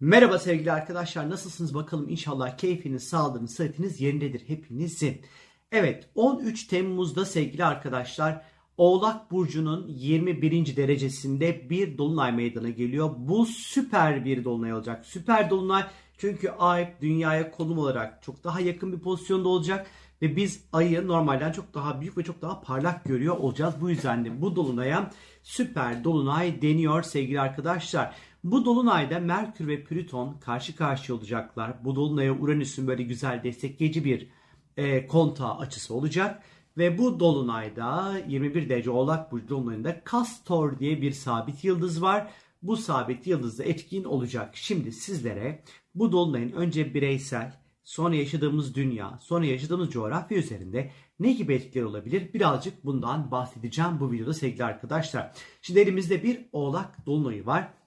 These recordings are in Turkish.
Merhaba sevgili arkadaşlar nasılsınız bakalım inşallah keyfiniz, sağlığınız, sıhhatiniz yerindedir hepinizin. Evet 13 Temmuz'da sevgili arkadaşlar Oğlak Burcu'nun 21. derecesinde bir dolunay meydana geliyor. Bu süper bir dolunay olacak. Süper dolunay çünkü ay dünyaya konum olarak çok daha yakın bir pozisyonda olacak. Ve biz ayı normalden çok daha büyük ve çok daha parlak görüyor olacağız. Bu yüzden de bu dolunaya süper dolunay deniyor sevgili arkadaşlar. Bu dolunayda Merkür ve Plüton karşı karşıya olacaklar. Bu dolunaya Uranüs'ün böyle güzel destekleyici bir e, kontağı açısı olacak. Ve bu dolunayda 21 derece Oğlak Burcu dolunayında Castor diye bir sabit yıldız var. Bu sabit yıldız da etkin olacak. Şimdi sizlere bu dolunayın önce bireysel, sonra yaşadığımız dünya, sonra yaşadığımız coğrafya üzerinde ne gibi etkiler olabilir? Birazcık bundan bahsedeceğim bu videoda sevgili arkadaşlar. Şimdi elimizde bir Oğlak dolunayı var.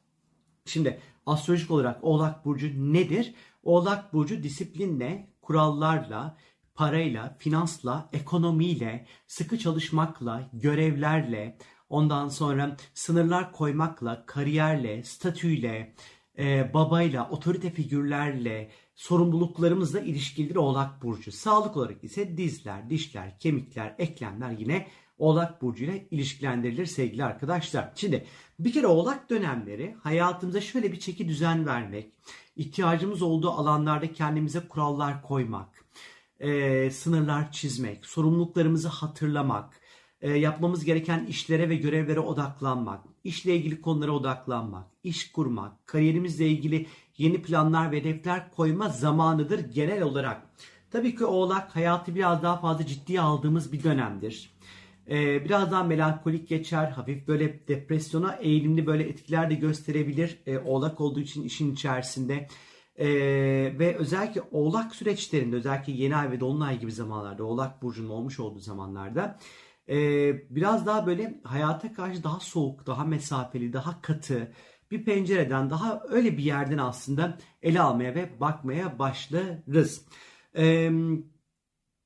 Şimdi astrolojik olarak Oğlak Burcu nedir? Oğlak Burcu disiplinle, kurallarla, parayla, finansla, ekonomiyle, sıkı çalışmakla, görevlerle, ondan sonra sınırlar koymakla, kariyerle, statüyle, e, babayla, otorite figürlerle, sorumluluklarımızla ilişkilidir Oğlak Burcu. Sağlık olarak ise dizler, dişler, kemikler, eklemler yine Oğlak Burcu ile ilişkilendirilir sevgili arkadaşlar. Şimdi bir kere Oğlak dönemleri hayatımıza şöyle bir çeki düzen vermek, ihtiyacımız olduğu alanlarda kendimize kurallar koymak, e, sınırlar çizmek, sorumluluklarımızı hatırlamak, e, yapmamız gereken işlere ve görevlere odaklanmak, işle ilgili konulara odaklanmak, iş kurmak, kariyerimizle ilgili yeni planlar ve hedefler koyma zamanıdır genel olarak. Tabii ki Oğlak hayatı biraz daha fazla ciddiye aldığımız bir dönemdir. Ee, biraz daha melankolik geçer, hafif böyle depresyona eğilimli böyle etkiler de gösterebilir. Ee, oğlak olduğu için işin içerisinde. Ee, ve özellikle oğlak süreçlerinde özellikle yeni ay ve dolunay gibi zamanlarda oğlak burcunun olmuş olduğu zamanlarda e, biraz daha böyle hayata karşı daha soğuk, daha mesafeli, daha katı bir pencereden daha öyle bir yerden aslında ele almaya ve bakmaya başlarız. Ee,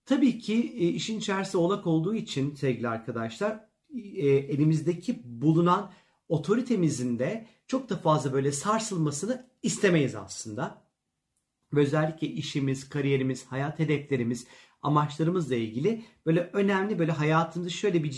tabii ki e, işin içerisinde oğlak olduğu için sevgili arkadaşlar e, elimizdeki bulunan otoritemizin de çok da fazla böyle sarsılmasını istemeyiz aslında. Ve özellikle işimiz, kariyerimiz, hayat hedeflerimiz, amaçlarımızla ilgili böyle önemli böyle hayatımızı şöyle bir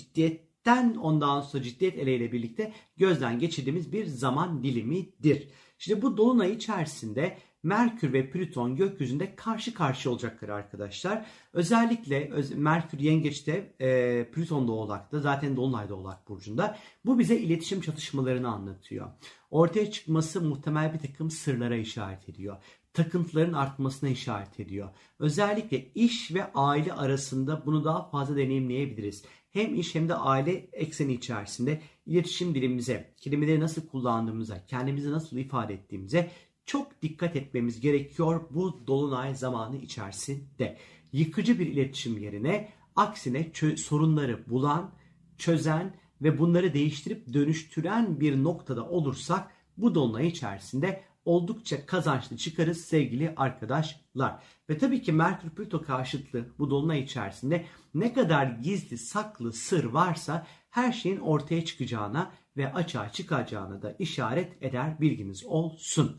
ciddiyetten ondan sonra ciddiyet eleyle birlikte gözden geçirdiğimiz bir zaman dilimidir. Şimdi bu dolunay içerisinde Merkür ve Plüton gökyüzünde karşı karşı olacaklar arkadaşlar. Özellikle Merkür yengeçte, e, Plüton da oğlakta, zaten Dolunay da oğlak burcunda. Bu bize iletişim çatışmalarını anlatıyor. Ortaya çıkması muhtemel bir takım sırlara işaret ediyor takıntıların artmasına işaret ediyor. Özellikle iş ve aile arasında bunu daha fazla deneyimleyebiliriz. Hem iş hem de aile ekseni içerisinde iletişim dilimize, kelimeleri nasıl kullandığımıza, kendimizi nasıl ifade ettiğimize çok dikkat etmemiz gerekiyor bu dolunay zamanı içerisinde. Yıkıcı bir iletişim yerine aksine sorunları bulan, çözen ve bunları değiştirip dönüştüren bir noktada olursak bu dolunay içerisinde oldukça kazançlı çıkarız sevgili arkadaşlar. Ve tabii ki Merkür Plüto karşıtlığı bu dolunay içerisinde ne kadar gizli saklı sır varsa her şeyin ortaya çıkacağına ve açığa çıkacağına da işaret eder bilginiz olsun.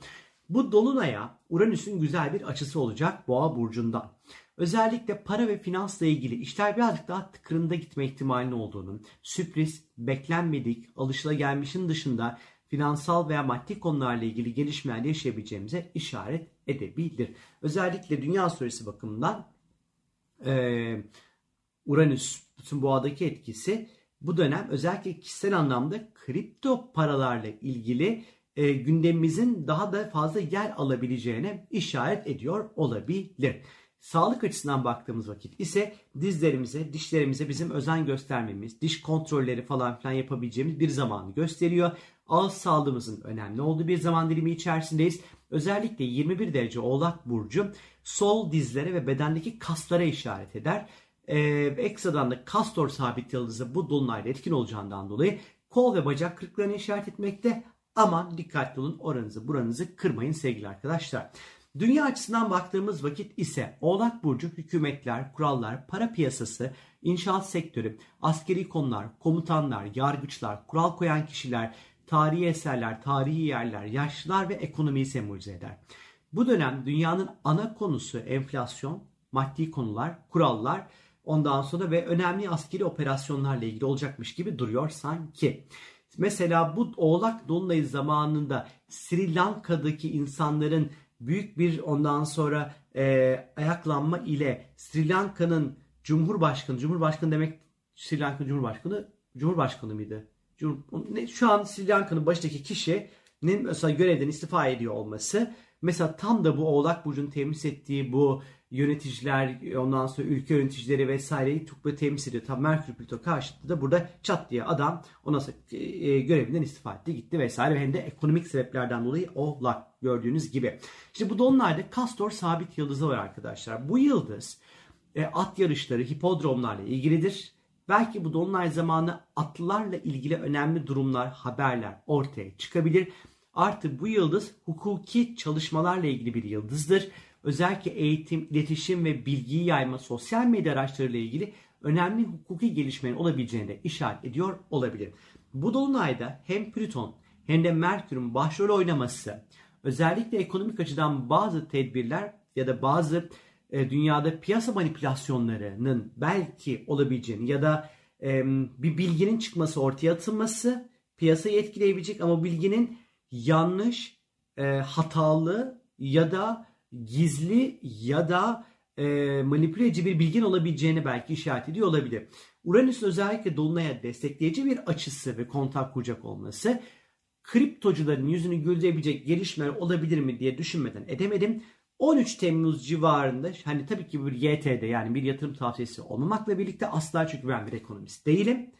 Bu dolunaya Uranüs'ün güzel bir açısı olacak Boğa burcunda. Özellikle para ve finansla ilgili işler birazcık daha tıkırında gitme ihtimalinin olduğunu, sürpriz, beklenmedik, alışılagelmişin dışında finansal veya maddi konularla ilgili gelişmeler yaşayabileceğimize işaret edebilir. Özellikle dünya astrolojisi bakımından e, Uranüs bütün boğadaki etkisi bu dönem özellikle kişisel anlamda kripto paralarla ilgili e, gündemimizin daha da fazla yer alabileceğine işaret ediyor olabilir. Sağlık açısından baktığımız vakit ise dizlerimize, dişlerimize bizim özen göstermemiz, diş kontrolleri falan filan yapabileceğimiz bir zamanı gösteriyor. Ağız sağlığımızın önemli olduğu bir zaman dilimi içerisindeyiz. Özellikle 21 derece Oğlak Burcu sol dizlere ve bedendeki kaslara işaret eder. Ee, ekstradan da kastor sabit yıldızı bu dolunayda etkin olacağından dolayı kol ve bacak kırıklarını işaret etmekte. Aman dikkatli olun oranızı buranızı kırmayın sevgili arkadaşlar. Dünya açısından baktığımız vakit ise Oğlak Burcu hükümetler, kurallar, para piyasası, inşaat sektörü, askeri konular, komutanlar, yargıçlar, kural koyan kişiler, tarihi eserler, tarihi yerler, yaşlılar ve ekonomiyi sembolize eder. Bu dönem dünyanın ana konusu enflasyon, maddi konular, kurallar, ondan sonra ve önemli askeri operasyonlarla ilgili olacakmış gibi duruyor sanki. Mesela bu Oğlak Dolunay zamanında Sri Lanka'daki insanların büyük bir ondan sonra e, ayaklanma ile Sri Lanka'nın Cumhurbaşkanı, Cumhurbaşkanı demek Sri Lanka Cumhurbaşkanı, Cumhurbaşkanı mıydı? Şu an Sri Lanka'nın başındaki kişinin mesela görevden istifa ediyor olması mesela tam da bu Oğlak Burcu'nun temsil ettiği bu yöneticiler ondan sonra ülke yöneticileri vesaireyi böyle temsil ediyor. Tam Merkür Plüto karşıtı da burada çat diye adam ondan sonra e, görevinden istifa etti gitti vesaire hem de ekonomik sebeplerden dolayı Oğlak gördüğünüz gibi. İşte bu dolunayda Kastor sabit yıldızı var arkadaşlar. Bu yıldız e, at yarışları, hipodromlarla ilgilidir. Belki bu dolunay zamanı atlarla ilgili önemli durumlar, haberler ortaya çıkabilir. Artı bu yıldız hukuki çalışmalarla ilgili bir yıldızdır. Özellikle eğitim, iletişim ve bilgiyi yayma, sosyal medya araçlarıyla ilgili önemli hukuki gelişmenin olabileceğini de işaret ediyor olabilir. Bu dolunayda hem Plüton hem de Merkür'ün başrol oynaması özellikle ekonomik açıdan bazı tedbirler ya da bazı e, dünyada piyasa manipülasyonlarının belki olabileceğini ya da e, bir bilginin çıkması ortaya atılması piyasayı etkileyebilecek ama bilginin yanlış, e, hatalı ya da gizli ya da e, manipüle edici bir bilgin olabileceğini belki işaret ediyor olabilir. Uranüs özellikle Dolunay'a destekleyici bir açısı ve kontak kuracak olması kriptocuların yüzünü güldürebilecek gelişmeler olabilir mi diye düşünmeden edemedim. 13 Temmuz civarında hani tabii ki bir YTD yani bir yatırım tavsiyesi olmamakla birlikte asla çünkü ben bir ekonomist değilim.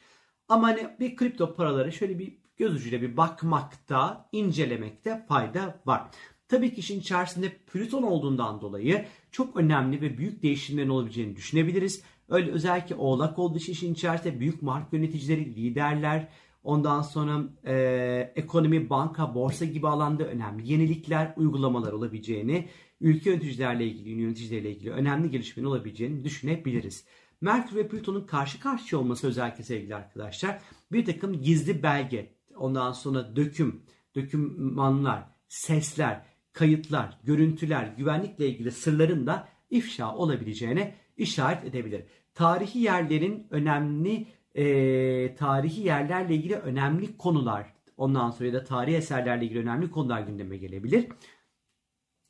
Ama hani bir kripto paraları şöyle bir göz ucuyla bir bakmakta, incelemekte fayda var. Tabii ki işin içerisinde Plüton olduğundan dolayı çok önemli ve büyük değişimlerin olabileceğini düşünebiliriz. Öyle özellikle Oğlak olduğu için işin içerisinde büyük marka yöneticileri, liderler, ondan sonra e, ekonomi, banka, borsa gibi alanda önemli yenilikler, uygulamalar olabileceğini, ülke yöneticilerle ilgili, yöneticilerle ilgili önemli gelişmenin olabileceğini düşünebiliriz. Merkür ve Plüton'un karşı karşıya olması özellikle sevgili arkadaşlar bir takım gizli belge, ondan sonra döküm, dökümanlar, sesler, kayıtlar, görüntüler, güvenlikle ilgili sırların da ifşa olabileceğine işaret edebilir. Tarihi yerlerin önemli e, tarihi yerlerle ilgili önemli konular ondan sonra ya da tarihi eserlerle ilgili önemli konular gündeme gelebilir.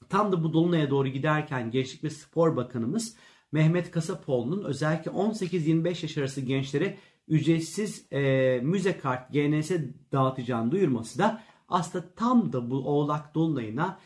Tam da bu Dolunay'a doğru giderken Gençlik ve Spor Bakanımız Mehmet Kasapoğlu'nun özellikle 18-25 yaş arası gençlere ücretsiz e, müze kart GNS dağıtacağını duyurması da aslında tam da bu Oğlak Dolunay'ına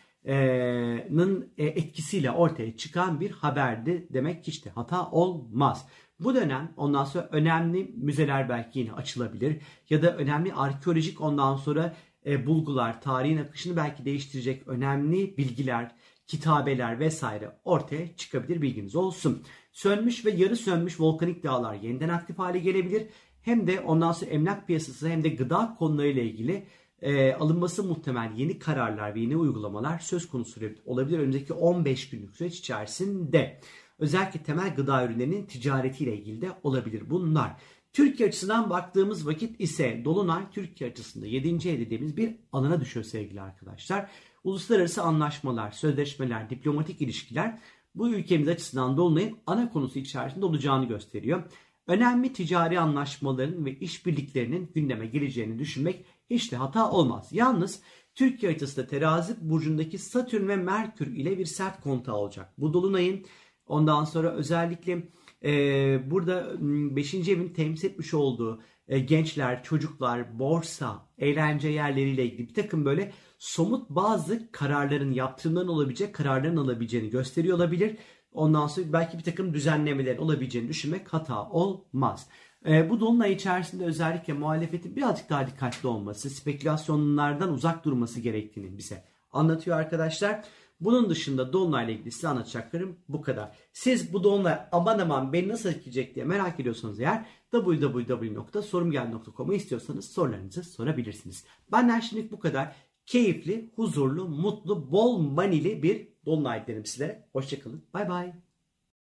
nın etkisiyle ortaya çıkan bir haberdi demek hiç de hata olmaz. Bu dönem ondan sonra önemli müzeler belki yine açılabilir ya da önemli arkeolojik ondan sonra e, bulgular, tarihin akışını belki değiştirecek önemli bilgiler, kitabeler vesaire ortaya çıkabilir bilginiz olsun. Sönmüş ve yarı sönmüş volkanik dağlar yeniden aktif hale gelebilir. Hem de ondan sonra emlak piyasası hem de gıda konularıyla ilgili e, alınması muhtemel yeni kararlar ve yeni uygulamalar söz konusu olabilir önümüzdeki 15 günlük süreç içerisinde. Özellikle temel gıda ürünlerinin ticaretiyle ilgili de olabilir bunlar. Türkiye açısından baktığımız vakit ise Dolunay Türkiye açısında 7. ev dediğimiz bir alana düşüyor sevgili arkadaşlar. Uluslararası anlaşmalar, sözleşmeler, diplomatik ilişkiler bu ülkemiz açısından Dolunay'ın ana konusu içerisinde olacağını gösteriyor. Önemli ticari anlaşmaların ve işbirliklerinin gündeme geleceğini düşünmek hiç de hata olmaz. Yalnız Türkiye haritasında terazi burcundaki Satürn ve Merkür ile bir sert kontağı olacak. Bu dolunayın ondan sonra özellikle e, burada 5. evin temsil etmiş olduğu e, gençler, çocuklar, borsa, eğlence yerleriyle ilgili bir takım böyle somut bazı kararların, yaptırımların olabilecek kararların alabileceğini gösteriyor olabilir. Ondan sonra belki bir takım düzenlemelerin olabileceğini düşünmek hata olmaz. E, bu dolunay içerisinde özellikle muhalefetin birazcık daha dikkatli olması, spekülasyonlardan uzak durması gerektiğini bize anlatıyor arkadaşlar. Bunun dışında Dolunay'la ilgili size anlatacaklarım bu kadar. Siz bu Dolunay aman aman beni nasıl etkileyecek diye merak ediyorsanız eğer www.sorumgel.com'u istiyorsanız sorularınızı sorabilirsiniz. Benden şimdilik bu kadar. Keyifli, huzurlu, mutlu, bol manili bir Dolunay derim sizlere. Hoşçakalın. Bay bay.